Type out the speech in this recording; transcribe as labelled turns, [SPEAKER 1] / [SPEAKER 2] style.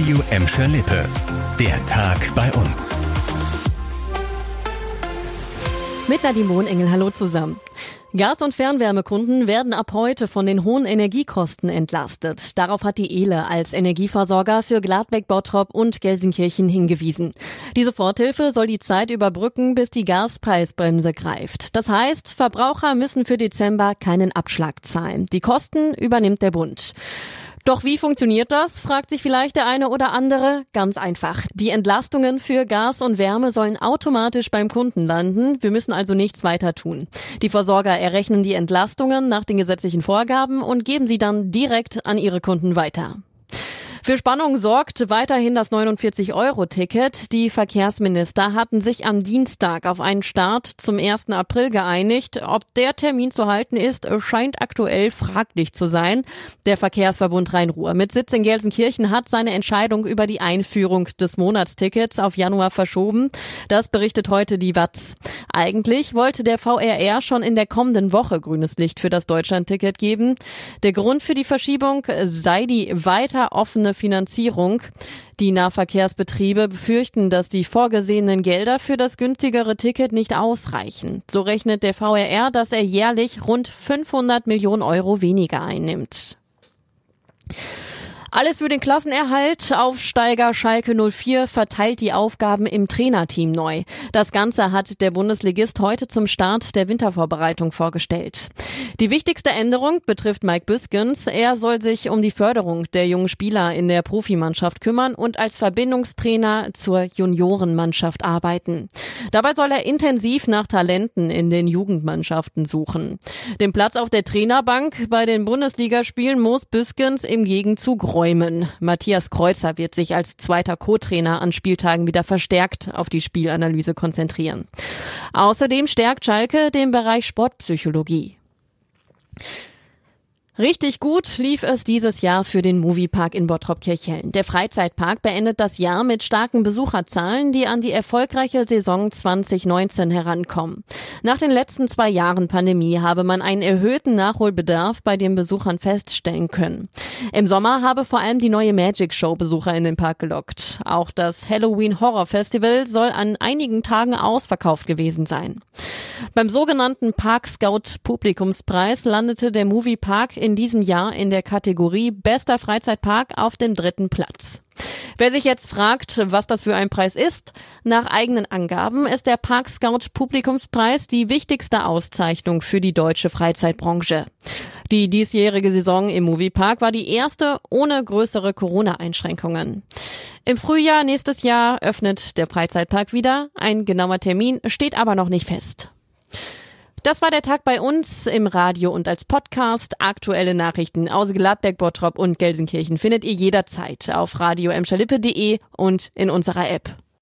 [SPEAKER 1] Radio Emscher Lippe. Der Tag bei uns.
[SPEAKER 2] Mit Nadine Wohnengel, hallo zusammen. Gas- und Fernwärmekunden werden ab heute von den hohen Energiekosten entlastet. Darauf hat die ELE als Energieversorger für Gladbeck, Bottrop und Gelsenkirchen hingewiesen. Die Soforthilfe soll die Zeit überbrücken, bis die Gaspreisbremse greift. Das heißt, Verbraucher müssen für Dezember keinen Abschlag zahlen. Die Kosten übernimmt der Bund. Doch wie funktioniert das, fragt sich vielleicht der eine oder andere. Ganz einfach. Die Entlastungen für Gas und Wärme sollen automatisch beim Kunden landen. Wir müssen also nichts weiter tun. Die Versorger errechnen die Entlastungen nach den gesetzlichen Vorgaben und geben sie dann direkt an ihre Kunden weiter. Für Spannung sorgt weiterhin das 49-Euro-Ticket. Die Verkehrsminister hatten sich am Dienstag auf einen Start zum 1. April geeinigt. Ob der Termin zu halten ist, scheint aktuell fraglich zu sein. Der Verkehrsverbund Rhein-Ruhr mit Sitz in Gelsenkirchen hat seine Entscheidung über die Einführung des Monatstickets auf Januar verschoben. Das berichtet heute die Watz. Eigentlich wollte der VRR schon in der kommenden Woche grünes Licht für das Deutschlandticket geben. Der Grund für die Verschiebung sei die weiter offene Finanzierung. Die Nahverkehrsbetriebe befürchten, dass die vorgesehenen Gelder für das günstigere Ticket nicht ausreichen. So rechnet der VRR, dass er jährlich rund 500 Millionen Euro weniger einnimmt. Alles für den Klassenerhalt. Aufsteiger Schalke 04 verteilt die Aufgaben im Trainerteam neu. Das Ganze hat der Bundesligist heute zum Start der Wintervorbereitung vorgestellt. Die wichtigste Änderung betrifft Mike Büskens. Er soll sich um die Förderung der jungen Spieler in der Profimannschaft kümmern und als Verbindungstrainer zur Juniorenmannschaft arbeiten. Dabei soll er intensiv nach Talenten in den Jugendmannschaften suchen. Den Platz auf der Trainerbank bei den Bundesligaspielen muss Büskens im Gegenzug räumen. Matthias Kreuzer wird sich als zweiter Co-Trainer an Spieltagen wieder verstärkt auf die Spielanalyse konzentrieren. Außerdem stärkt Schalke den Bereich Sportpsychologie. Richtig gut lief es dieses Jahr für den Moviepark in Bottrop-Kirchhellen. Der Freizeitpark beendet das Jahr mit starken Besucherzahlen, die an die erfolgreiche Saison 2019 herankommen. Nach den letzten zwei Jahren Pandemie habe man einen erhöhten Nachholbedarf bei den Besuchern feststellen können. Im Sommer habe vor allem die neue Magic Show Besucher in den Park gelockt. Auch das Halloween Horror Festival soll an einigen Tagen ausverkauft gewesen sein. Beim sogenannten Park Scout Publikumspreis landete der Moviepark in in diesem Jahr in der Kategorie Bester Freizeitpark auf dem dritten Platz. Wer sich jetzt fragt, was das für ein Preis ist, nach eigenen Angaben ist der Park Scout Publikumspreis die wichtigste Auszeichnung für die deutsche Freizeitbranche. Die diesjährige Saison im Moviepark war die erste ohne größere Corona-Einschränkungen. Im Frühjahr nächstes Jahr öffnet der Freizeitpark wieder. Ein genauer Termin steht aber noch nicht fest. Das war der Tag bei uns im Radio und als Podcast. Aktuelle Nachrichten aus Gladberg, Bottrop und Gelsenkirchen findet ihr jederzeit auf radio und in unserer App.